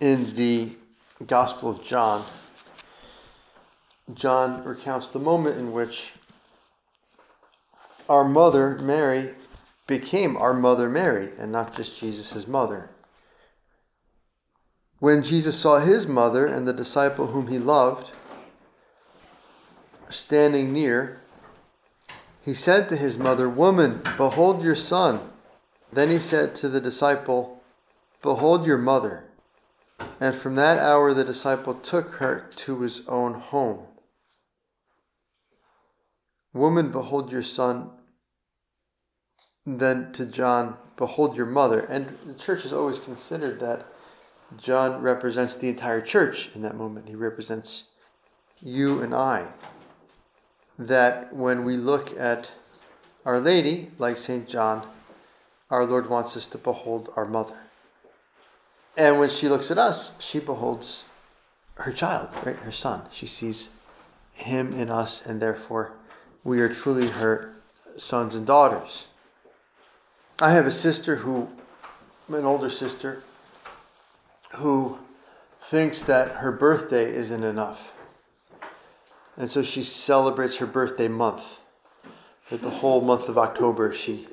in the Gospel of John, John recounts the moment in which our mother, Mary, became our mother Mary and not just Jesus' mother. When Jesus saw his mother and the disciple whom he loved standing near, he said to his mother, Woman, behold your son. Then he said to the disciple, Behold your mother. And from that hour the disciple took her to his own home. Woman, behold your son. Then to John, behold your mother. And the church has always considered that John represents the entire church in that moment. He represents you and I. That when we look at Our Lady, like St. John, our Lord wants us to behold our mother. And when she looks at us, she beholds her child, right? Her son. She sees him in us, and therefore we are truly her sons and daughters. I have a sister who, an older sister, who thinks that her birthday isn't enough. And so she celebrates her birthday month. That the whole month of October she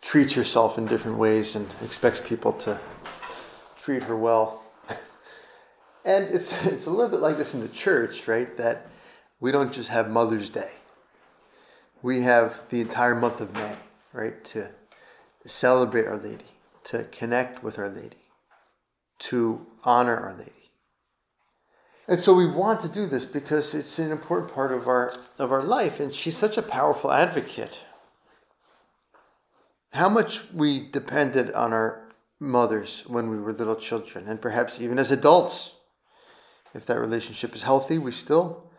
treats herself in different ways and expects people to treat her well. and it's, it's a little bit like this in the church, right? That we don't just have Mother's Day, we have the entire month of May, right? To celebrate Our Lady, to connect with Our Lady, to honor Our Lady. And so we want to do this because it's an important part of our of our life and she's such a powerful advocate. How much we depended on our mothers when we were little children and perhaps even as adults. If that relationship is healthy, we still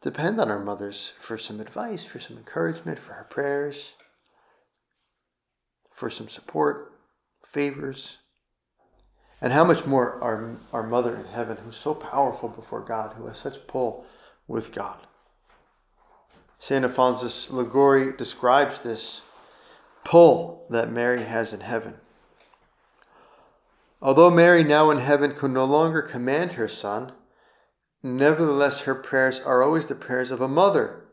depend on our mothers for some advice, for some encouragement, for our prayers for some support, favors. And how much more our, our Mother in heaven, who's so powerful before God, who has such pull with God. St. Alphonsus Liguori describes this pull that Mary has in heaven. Although Mary, now in heaven, could no longer command her son, nevertheless her prayers are always the prayers of a mother,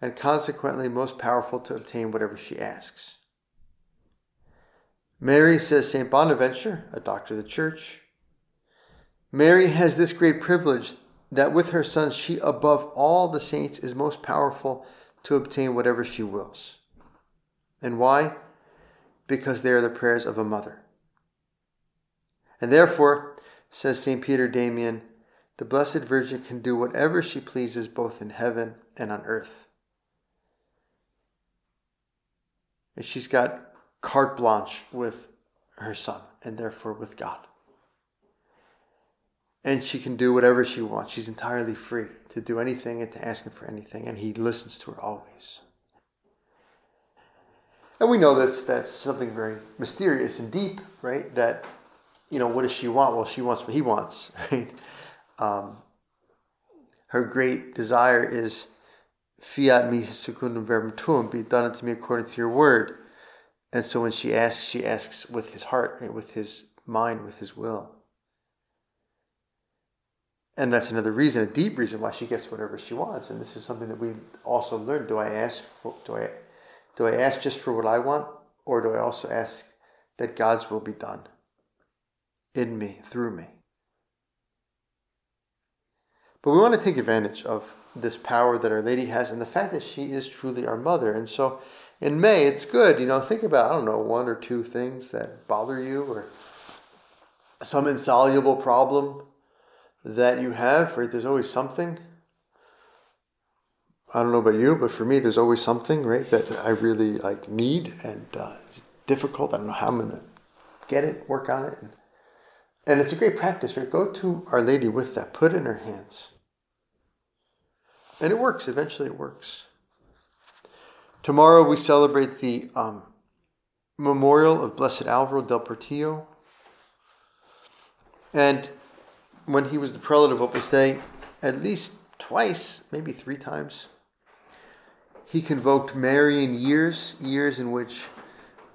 and consequently most powerful to obtain whatever she asks. Mary, says St. Bonaventure, a doctor of the church, Mary has this great privilege that with her son she, above all the saints, is most powerful to obtain whatever she wills. And why? Because they are the prayers of a mother. And therefore, says St. Peter Damian, the Blessed Virgin can do whatever she pleases both in heaven and on earth. And she's got carte blanche with her son and therefore with God. And she can do whatever she wants. She's entirely free to do anything and to ask him for anything, and he listens to her always. And we know that's that's something very mysterious and deep, right? That you know, what does she want? Well, she wants what he wants, right? Um, her great desire is fiat mi secundum verbum tuum, be done unto me according to your word. And so when she asks, she asks with his heart, with his mind, with his will. And that's another reason, a deep reason why she gets whatever she wants. And this is something that we also learn. Do I ask for, do I do I ask just for what I want? Or do I also ask that God's will be done in me, through me? But we want to take advantage of this power that Our Lady has and the fact that she is truly our mother. And so in May, it's good. You know, think about, I don't know, one or two things that bother you or some insoluble problem that you have, right? There's always something. I don't know about you, but for me, there's always something, right, that I really like need and uh, it's difficult. I don't know how I'm to get it, work on it. And, and it's a great practice, right? Go to Our Lady with that, put it in her hands. And it works. Eventually, it works. Tomorrow we celebrate the um, memorial of Blessed Alvaro del Portillo. And when he was the prelate of Opus Dei, at least twice, maybe three times, he convoked Marian years, years in which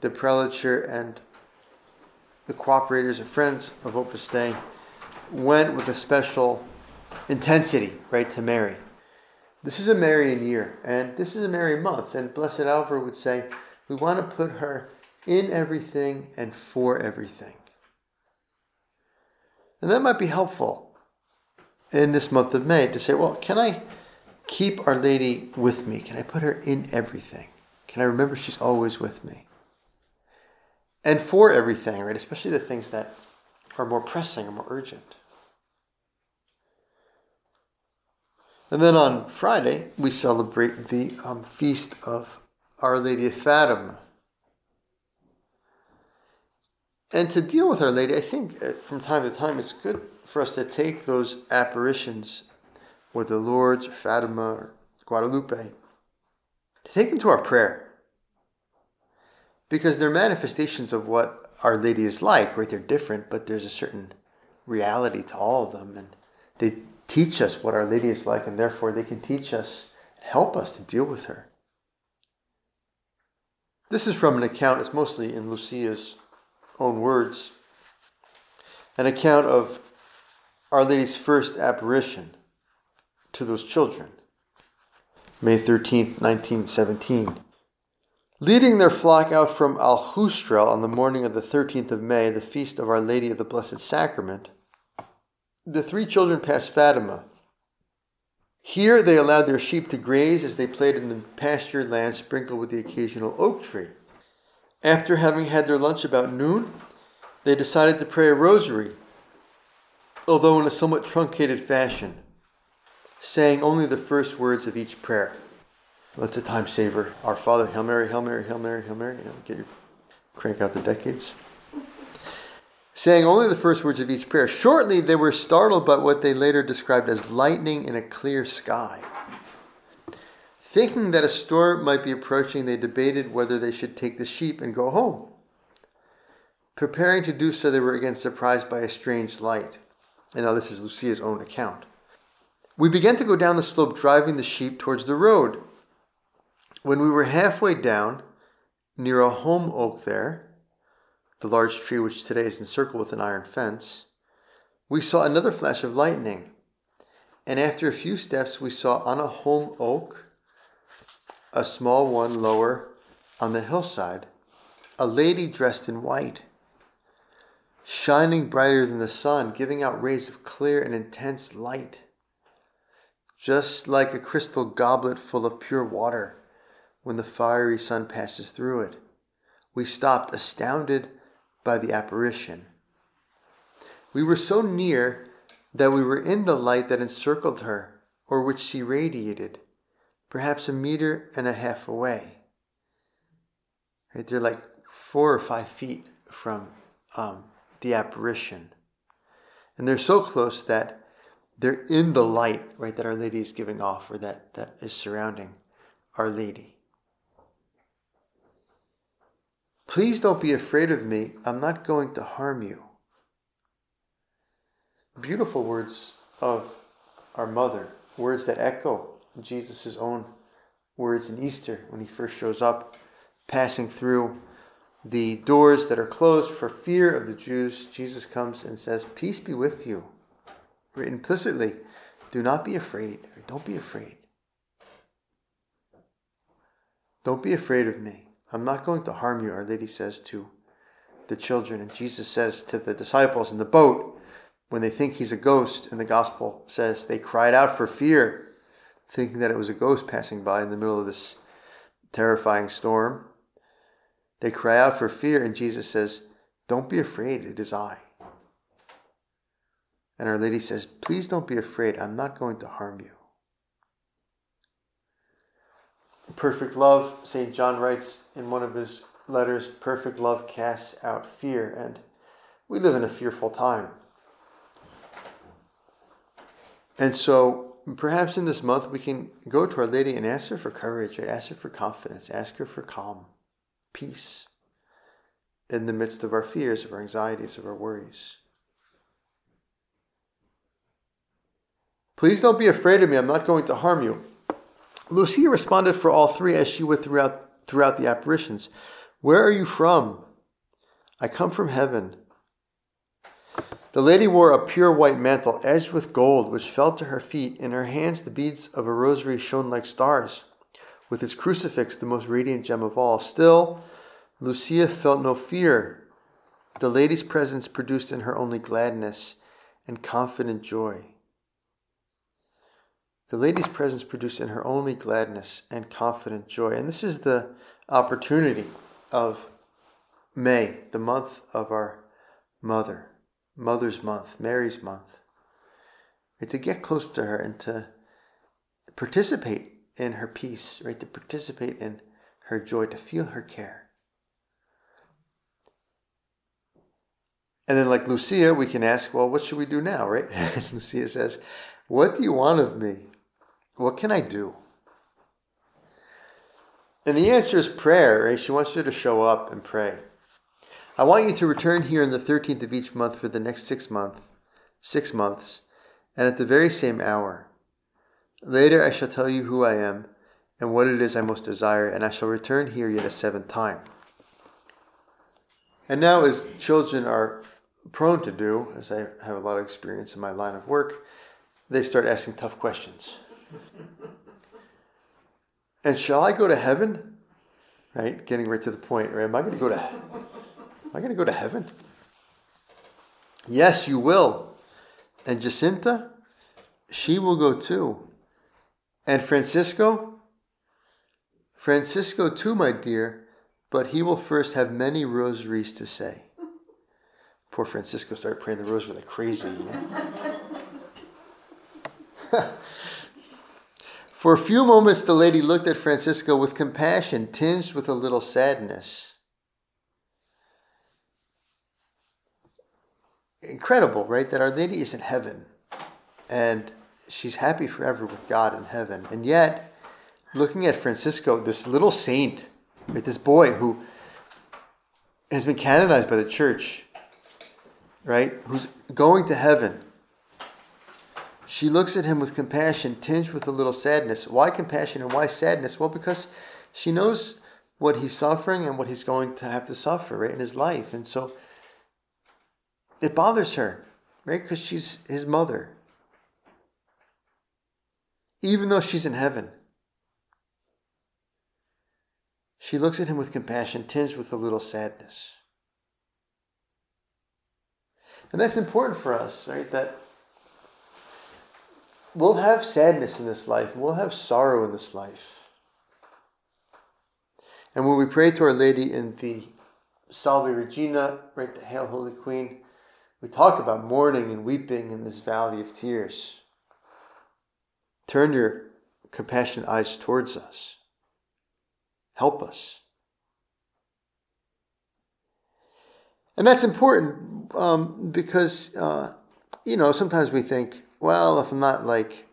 the prelature and the cooperators and friends of Opus Dei went with a special intensity, right, to Mary. This is a Marian year, and this is a Marian month, and Blessed Alvaro would say, we want to put her in everything and for everything. And that might be helpful in this month of May to say, well, can I keep Our Lady with me? Can I put her in everything? Can I remember she's always with me? And for everything, right? Especially the things that are more pressing or more urgent. And then on Friday, we celebrate the um, feast of Our Lady of Fatima. And to deal with Our Lady, I think uh, from time to time it's good for us to take those apparitions, whether Lourdes or Fatima or Guadalupe, to take them to our prayer. Because they're manifestations of what Our Lady is like, right? They're different, but there's a certain reality to all of them. And they teach us what Our Lady is like, and therefore they can teach us, help us to deal with her. This is from an account, it's mostly in Lucia's own words, an account of Our Lady's first apparition to those children. May 13th, 1917. Leading their flock out from Aljustrel on the morning of the 13th of May, the feast of Our Lady of the Blessed Sacrament, the three children passed Fatima. Here they allowed their sheep to graze as they played in the pastured land sprinkled with the occasional oak tree. After having had their lunch about noon, they decided to pray a rosary, although in a somewhat truncated fashion, saying only the first words of each prayer. It's a time saver. Our Father, Hail Mary, Hail Mary, Hail Mary, Hail Mary. You know, get your crank out the decades. Saying only the first words of each prayer. Shortly, they were startled by what they later described as lightning in a clear sky. Thinking that a storm might be approaching, they debated whether they should take the sheep and go home. Preparing to do so, they were again surprised by a strange light. And now this is Lucia's own account. We began to go down the slope, driving the sheep towards the road. When we were halfway down, near a holm oak there, the large tree which today is encircled with an iron fence, we saw another flash of lightning. And after a few steps, we saw on a holm oak a small one lower on the hillside, a lady dressed in white, shining brighter than the sun, giving out rays of clear and intense light, just like a crystal goblet full of pure water when the fiery sun passes through it. We stopped, astounded by the apparition. We were so near that we were in the light that encircled her, or which she radiated perhaps a meter and a half away. Right? They're like four or five feet from um, the apparition. And they're so close that they're in the light, right, that Our Lady is giving off or that, that is surrounding Our Lady. Please don't be afraid of me. I'm not going to harm you. Beautiful words of our mother, words that echo Jesus' own words in Easter when he first shows up, passing through the doors that are closed for fear of the Jews. Jesus comes and says, Peace be with you. Implicitly, do not be afraid. Don't be afraid. Don't be afraid of me. I'm not going to harm you, Our Lady says to the children. And Jesus says to the disciples in the boat, when they think he's a ghost, and the gospel says they cried out for fear thinking that it was a ghost passing by in the middle of this terrifying storm. They cry out for fear, and Jesus says, Don't be afraid, it is I. And Our Lady says, Please don't be afraid, I'm not going to harm you. Perfect love, St. John writes in one of his letters, perfect love casts out fear. And we live in a fearful time. And so perhaps in this month we can go to Our Lady and ask her for courage, right? ask her for confidence, ask her for calm, peace in the midst of our fears, of our anxieties, of our worries. Please don't be afraid of me. I'm not going to harm you. Lucia responded for all three as she would throughout, throughout the apparitions. Where are you from? I come from heaven. The lady wore a pure white mantle edged with gold, which fell to her feet. In her hands, the beads of a rosary shone like stars, with its crucifix, the most radiant gem of all. Still, Lucia felt no fear. The lady's presence produced in her only gladness and confident joy. The lady's presence produced in her only gladness and confident joy. And this is the opportunity of May, the month of our mother. Mother's Month, Mary's Month, right? to get close to her and to participate in her peace, right? To participate in her joy, to feel her care. And then, like Lucia, we can ask, well, what should we do now, right? Lucia says, What do you want of me? What can I do? And the answer is prayer, right? She wants you to show up and pray. I want you to return here on the 13th of each month for the next six month, six months, and at the very same hour. Later I shall tell you who I am and what it is I most desire, and I shall return here yet a seventh time. And now, as children are prone to do, as I have a lot of experience in my line of work, they start asking tough questions. And shall I go to heaven? Right? Getting right to the point, right? Am I going to go to Am I going to go to heaven? Yes, you will. And Jacinta, she will go too. And Francisco? Francisco too, my dear, but he will first have many rosaries to say. Poor Francisco started praying the rosary like crazy. You know? For a few moments, the lady looked at Francisco with compassion, tinged with a little sadness. incredible, right? That Our Lady is in heaven and she's happy forever with God in heaven. And yet, looking at Francisco, this little saint, right, this boy who has been canonized by the church, right, who's going to heaven, she looks at him with compassion, tinged with a little sadness. Why compassion and why sadness? Well, because she knows what he's suffering and what he's going to have to suffer, right, in his life. And so it bothers her, right? Because she's his mother. Even though she's in heaven, she looks at him with compassion, tinged with a little sadness. And that's important for us, right? That we'll have sadness in this life, we'll have sorrow in this life. And when we pray to Our Lady in the Salve Regina, right, the Hail Holy Queen, we talk about mourning and weeping in this valley of tears. Turn your compassionate eyes towards us. Help us. And that's important um, because, uh, you know, sometimes we think, well, if I'm not like,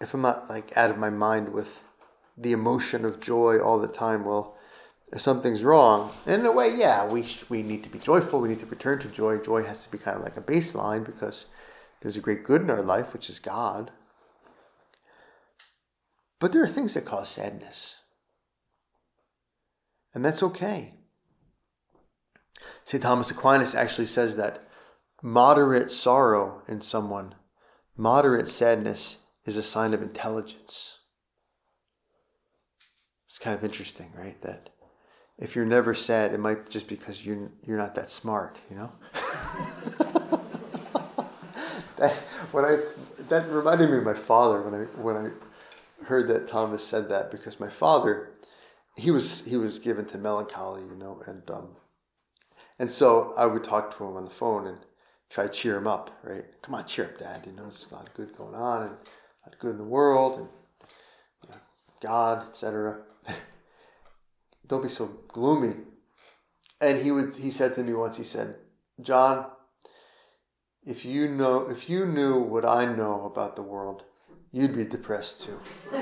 if I'm not like out of my mind with the emotion of joy all the time, well, if something's wrong. In a way, yeah, we sh- we need to be joyful. We need to return to joy. Joy has to be kind of like a baseline because there's a great good in our life, which is God. But there are things that cause sadness, and that's okay. St. Thomas Aquinas actually says that moderate sorrow in someone, moderate sadness, is a sign of intelligence. It's kind of interesting, right? That if you're never sad, it might just because you're you're not that smart, you know. that when I that reminded me of my father when I when I heard that Thomas said that because my father he was he was given to melancholy, you know, and um, and so I would talk to him on the phone and try to cheer him up, right? Come on, cheer up, Dad. You know, there's a lot of good going on and a lot of good in the world and you know, God, etc don't be so gloomy. And he would he said to me once, he said, John, if you know if you knew what I know about the world, you'd be depressed too.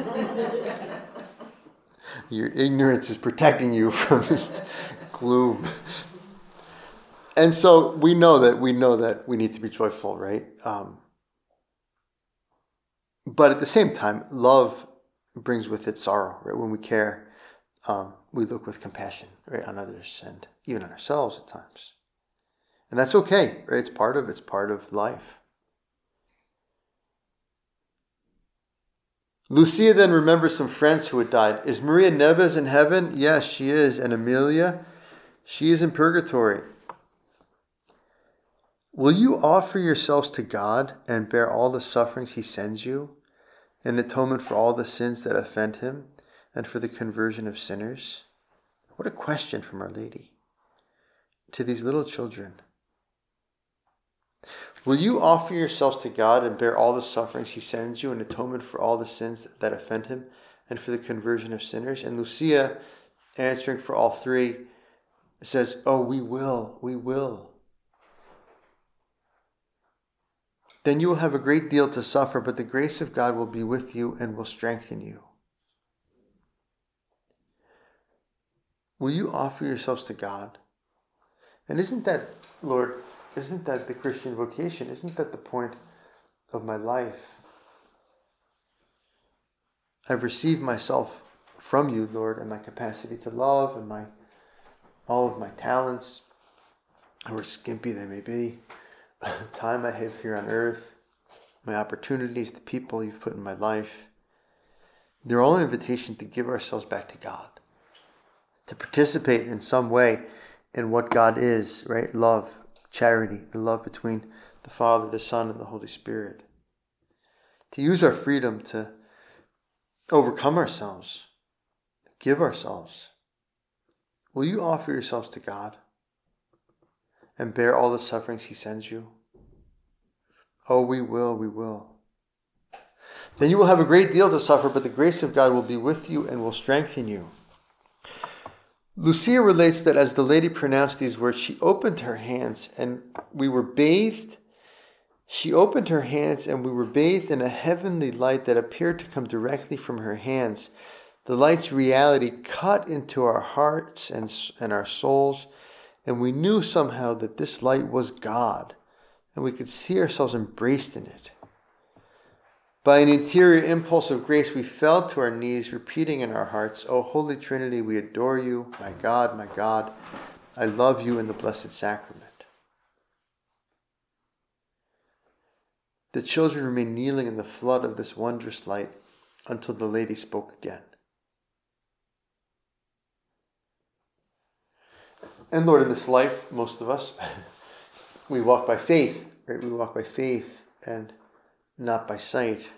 Your ignorance is protecting you from this gloom. And so we know that we know that we need to be joyful, right? Um, but at the same time, love brings with it sorrow, right? When we care, um, we look with compassion right, on others and even on ourselves at times. And that's okay, right? It's part of it's part of life. Lucia then remembers some friends who had died. Is Maria Neves in heaven? Yes, she is. And Amelia, she is in purgatory. Will you offer yourselves to God and bear all the sufferings He sends you, in atonement for all the sins that offend Him, and for the conversion of sinners? What a question from Our Lady to these little children. Will you offer yourselves to God and bear all the sufferings He sends you in atonement for all the sins that offend Him and for the conversion of sinners? And Lucia, answering for all three, says, Oh, we will, we will. Then you will have a great deal to suffer, but the grace of God will be with you and will strengthen you. Will you offer yourselves to God? And isn't that, Lord, isn't that the Christian vocation? Isn't that the point of my life? I've received myself from you, Lord, and my capacity to love and my all of my talents, however skimpy they may be, time I have here on earth, my opportunities, the people you've put in my life. They're all an invitation to give ourselves back to God, to participate in some way in what God is, right? Love, charity, the love between the Father, the Son, and the Holy Spirit. To use our freedom to overcome ourselves, give ourselves. Will you offer yourselves to God and bear all the sufferings He sends you? Oh, we will, we will. Then you will have a great deal to suffer, but the grace of God will be with you and will strengthen you. Lucia relates that as the lady pronounced these words, she opened her hands and we were bathed. She opened her hands and we were bathed in a heavenly light that appeared to come directly from her hands. The light's reality cut into our hearts and, and our souls, and we knew somehow that this light was God, and we could see ourselves embraced in it. By an interior impulse of grace, we fell to our knees, repeating in our hearts, O Holy Trinity, we adore you, my God, my God. I love you in the Blessed Sacrament. The children remained kneeling in the flood of this wondrous light until the lady spoke again. And Lord, in this life, most of us, we walk by faith, right? We walk by faith and not by sight.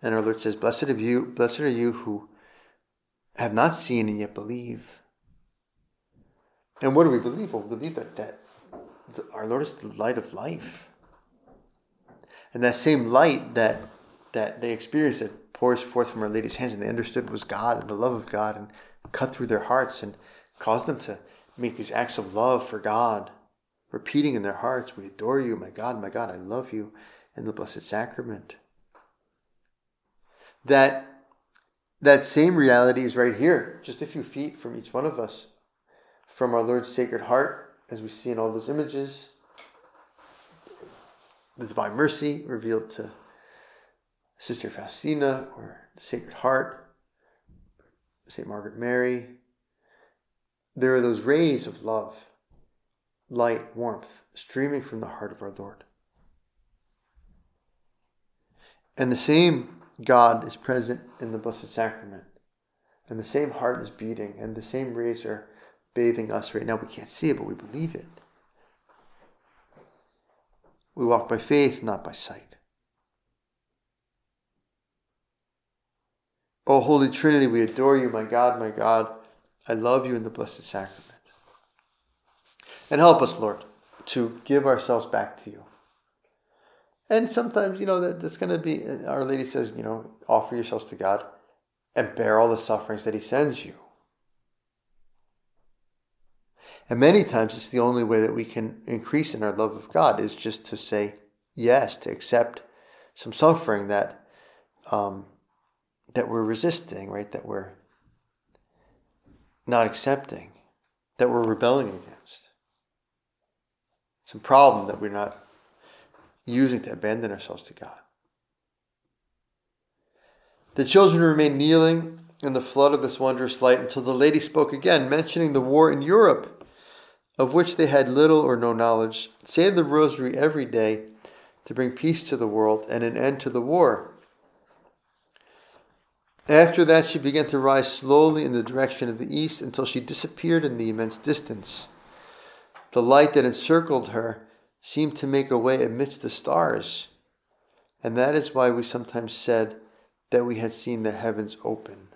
And our Lord says, Blessed are you, blessed are you who have not seen and yet believe. And what do we believe? Well, we believe that, that our Lord is the light of life. And that same light that that they experienced that pours forth from Our Lady's hands and they understood was God and the love of God and cut through their hearts and caused them to make these acts of love for God, repeating in their hearts, We adore you, my God, my God, I love you in the Blessed Sacrament. That that same reality is right here, just a few feet from each one of us, from our Lord's Sacred Heart, as we see in all those images. The Divine Mercy revealed to Sister Faustina, or the Sacred Heart, St. Margaret Mary. There are those rays of love, light, warmth, streaming from the heart of our Lord. And the same God is present in the Blessed Sacrament. And the same heart is beating, and the same rays are bathing us right now. We can't see it, but we believe it. We walk by faith, not by sight. O Holy Trinity, we adore you, my God, my God. I love you in the Blessed Sacrament. And help us, Lord, to give ourselves back to you. And sometimes, you know, that, that's going to be, Our Lady says, you know, offer yourselves to God and bear all the sufferings that He sends you. And many times it's the only way that we can increase in our love of God is just to say yes, to accept some suffering that um, that we're resisting, right? That we're not accepting, that we're rebelling against. Some problem that we're not using to abandon ourselves to God. The children remained kneeling in the flood of this wondrous light until the lady spoke again, mentioning the war in Europe. of which they had little or no knowledge, say the rosary every day to bring peace to the world and an end to the war. After that, she began to rise slowly in the direction of the east until she disappeared in the immense distance. The light that encircled her seemed to make a way amidst the stars, and that is why we sometimes said that we had seen the heavens open.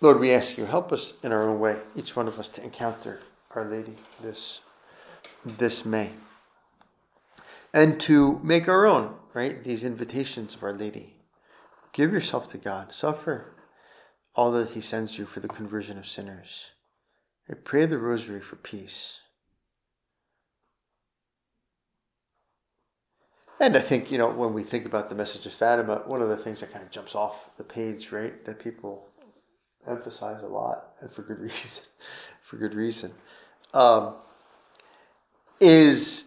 Lord, we ask you, help us in our own way, each one of us, to encounter Our Lady this, this May. And to make our own, right, these invitations of Our Lady. Give yourself to God. Suffer all that He sends you for the conversion of sinners. I pray the rosary for peace. And I think, you know, when we think about the message of Fatima, one of the things that kind of jumps off the page, right, that people emphasize a lot, and for good reason, for good reason, um, is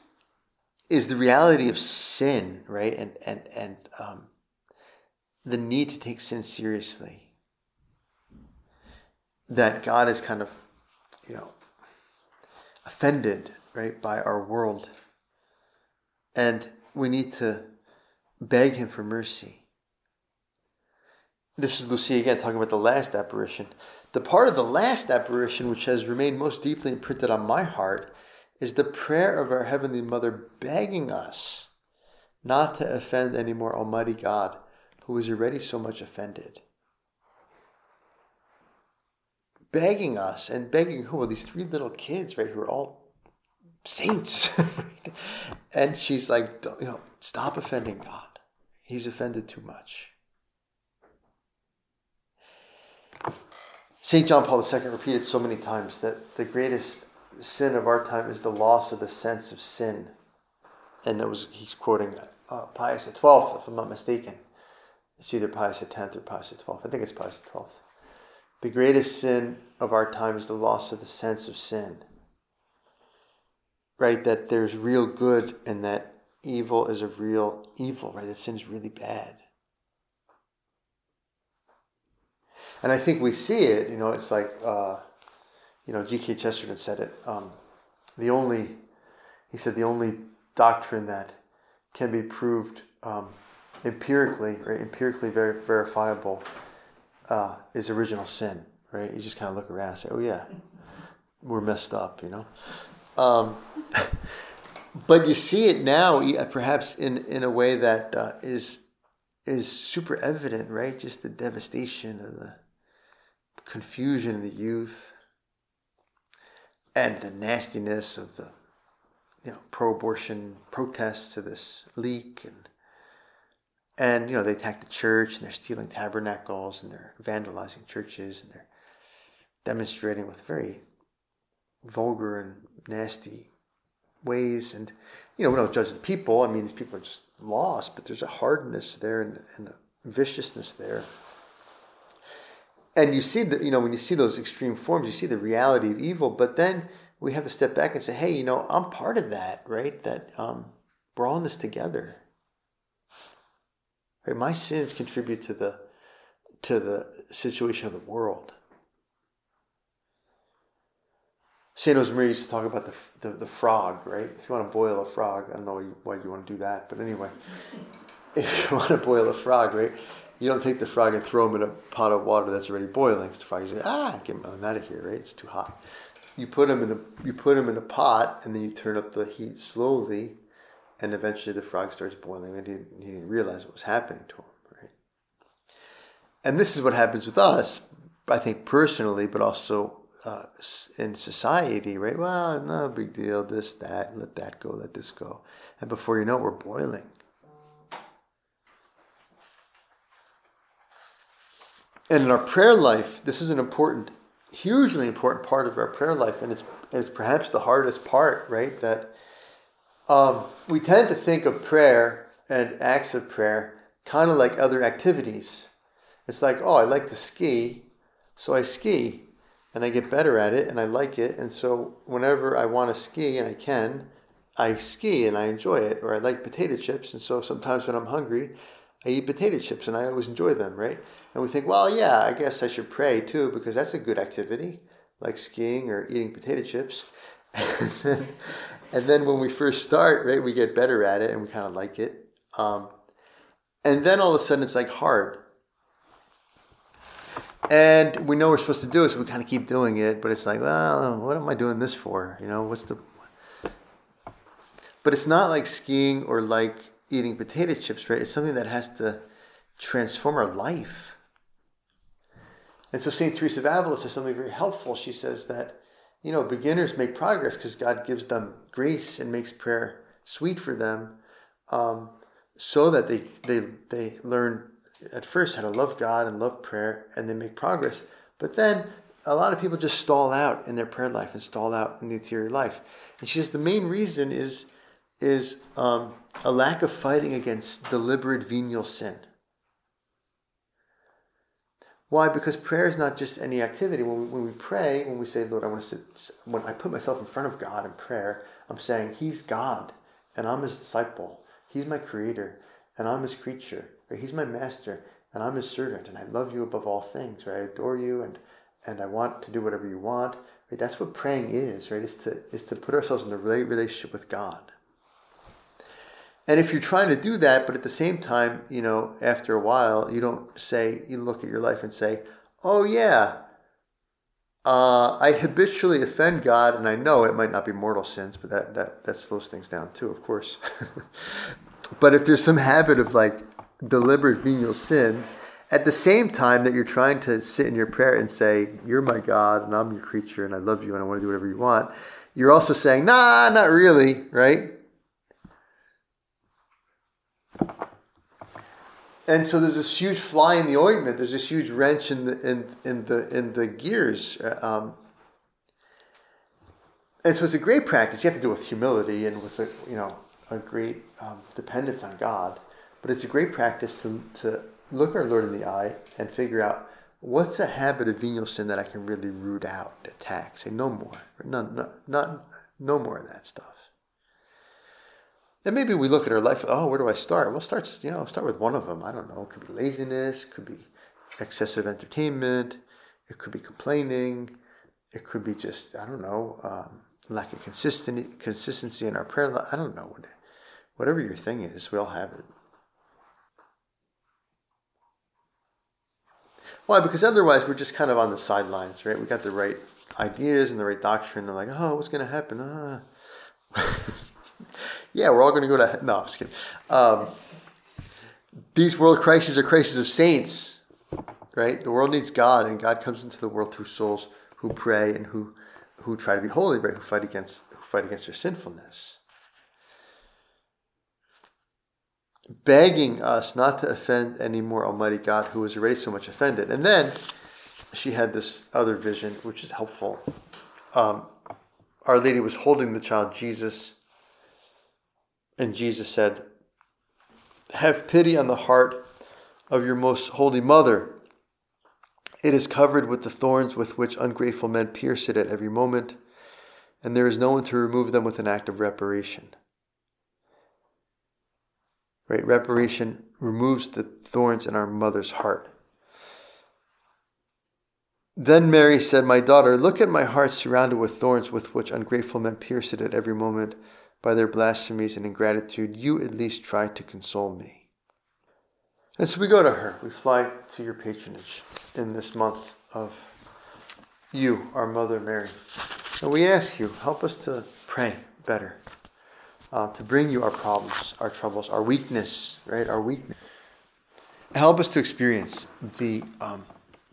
is the reality of sin, right? And and and um, the need to take sin seriously. That God is kind of, you know, offended, right, by our world, and we need to beg Him for mercy this is Lucy again talking about the last apparition. The part of the last apparition which has remained most deeply imprinted on my heart is the prayer of our Heavenly Mother begging us not to offend any more Almighty God, who is already so much offended. Begging us and begging who? Well, these three little kids, right, who are all saints. and she's like, you know, stop offending God. He's offended too much. St. John Paul II repeated so many times that the greatest sin of our time is the loss of the sense of sin. And that was, he's quoting uh, Pius XII, if I'm not mistaken. It's either Pius X or Pius XII. I think it's Pius XII. The greatest sin of our time is the loss of the sense of sin. Right? That there's real good and that evil is a real evil, right? That sin is really bad. And I think we see it, you know, it's like, uh, you know, G.K. Chesterton said it. Um, the only, he said, the only doctrine that can be proved um, empirically, right, empirically ver- verifiable uh, is original sin, right? You just kind of look around and say, oh, yeah, we're messed up, you know? Um, but you see it now, perhaps in, in a way that uh, is is super evident, right? Just the devastation of the confusion of the youth and the nastiness of the you know pro-abortion protests to this leak and and you know they attack the church and they're stealing tabernacles and they're vandalizing churches and they're demonstrating with very vulgar and nasty ways. And you know we don't judge the people. I mean these people are just lost but there's a hardness there and, and a viciousness there and you see that you know when you see those extreme forms you see the reality of evil but then we have to step back and say hey you know i'm part of that right? That um, we're all in this together. Right? My sins contribute to the to the situation of the world. Saint Josemaria used to talk about the, the, the frog, right? If you want to boil a frog, I don't know why you want to do that, but anyway, if you want to boil a frog, right? You don't take the frog and throw him in a pot of water that's already boiling. Because the frog is like, ah, get him out of here, right? It's too hot. You put him in a you put him in a pot, and then you turn up the heat slowly, and eventually the frog starts boiling, and he, he didn't realize what was happening to him, right? And this is what happens with us, I think personally, but also uh, in society, right? Well, no big deal. This, that, let that go, let this go, and before you know it, we're boiling And in our prayer life, this is an important, hugely important part of our prayer life, and it's, it's perhaps the hardest part, right? That um, we tend to think of prayer and acts of prayer kind of like other activities. It's like, oh, I like to ski, so I ski, and I get better at it, and I like it, and so whenever I want to ski and I can, I ski and I enjoy it, or I like potato chips, and so sometimes when I'm hungry, I eat potato chips and I always enjoy them, right? And we think, well, yeah, I guess I should pray too because that's a good activity, like skiing or eating potato chips. and, then, when we first start, right, we get better at it and we kind of like it. Um, and then all of a sudden it's like hard. And we know we're supposed to do it, so we kind of keep doing it, but it's like, well, what am I doing this for? You know, what's the. But it's not like skiing or like eating potato chips, right? It's something that has to transform our life. And so St. Teresa of Avila says something very helpful. She says that, you know, beginners make progress because God gives them grace and makes prayer sweet for them um, so that they, they, they learn at first how to love God and love prayer and they make progress. But then a lot of people just stall out in their prayer life and stall out in the interior life. And she says the main reason is, is um, a lack of fighting against deliberate venial sin. Why? Because prayer is not just any activity. When we, when we pray, when we say, Lord, I want to sit, when I put myself in front of God in prayer, I'm saying, He's God, and I'm His disciple. He's my creator, and I'm His creature. Right? He's my master, and I'm His servant, and I love you above all things. Right? I adore you, and and I want to do whatever you want. Right? That's what praying is. Right? Is to is to put ourselves in a relationship with God. And if you're trying to do that, but at the same time, you know, after a while, you don't say, you look at your life and say, oh, yeah, uh, I habitually offend God, and I know it might not be mortal sins, but that, that, that slows things down too, of course. but if there's some habit of like deliberate venial sin, at the same time that you're trying to sit in your prayer and say, You're my God, and I'm your creature, and I love you, and I want to do whatever you want, you're also saying, Nah, not really, right? And so there's this huge fly in the ointment. There's this huge wrench in the in in the in the gears. Um, and so it's a great practice. You have to do it with humility and with a you know a great um, dependence on God. But it's a great practice to to look our Lord in the eye and figure out what's a habit of venial sin that I can really root out, attack. Say no more, no, no, not no more of that stuff. And maybe we look at our life, oh, where do I start? Well, start, you know, start with one of them. I don't know. It could be laziness, could be excessive entertainment, it could be complaining, it could be just, I don't know, um, lack of consistency, consistency in our prayer life. I don't know. What, whatever your thing is, we all have it. Why? Because otherwise we're just kind of on the sidelines, right? We got the right ideas and the right doctrine, and like, oh, what's going to happen? Uh. yeah, we're all going to go to. No, I'm just kidding. Um, these world crises are crises of saints, right? The world needs God, and God comes into the world through souls who pray and who who try to be holy, right? Who fight against who fight against their sinfulness. Begging us not to offend any more Almighty God, who was already so much offended. And then she had this other vision, which is helpful. Um, Our Lady was holding the child Jesus and Jesus said, Have pity on the heart of your most holy mother. It is covered with the thorns with which ungrateful men pierce it at every moment, and there is no one to remove them with an act of reparation. Right? Reparation removes the thorns in our mother's heart. Then Mary said, My daughter, look at my heart surrounded with thorns with which ungrateful men pierce it at every moment by their blasphemies and ingratitude, you at least try to console me. And so we go to her. We fly to your patronage in this month of you, our Mother Mary. And we ask you, help us to pray better, uh, to bring you our problems, our troubles, our weakness, right? Our weakness. Help us to experience the um,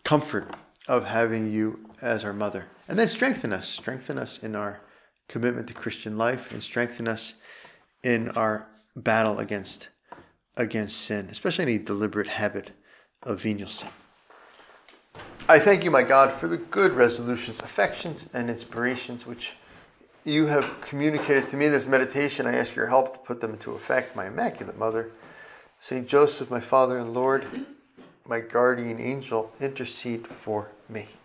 comfort of having you as our mother. And then strengthen us, strengthen us in our commitment to Christian life and strengthen us in our battle against against sin, especially any deliberate habit of venial sin. I thank you, my God, for the good resolutions, affections, and inspirations which you have communicated to me in this meditation. I ask your help to put them into effect, my Immaculate Mother. Saint Joseph, my Father and Lord, my guardian angel, intercede for me.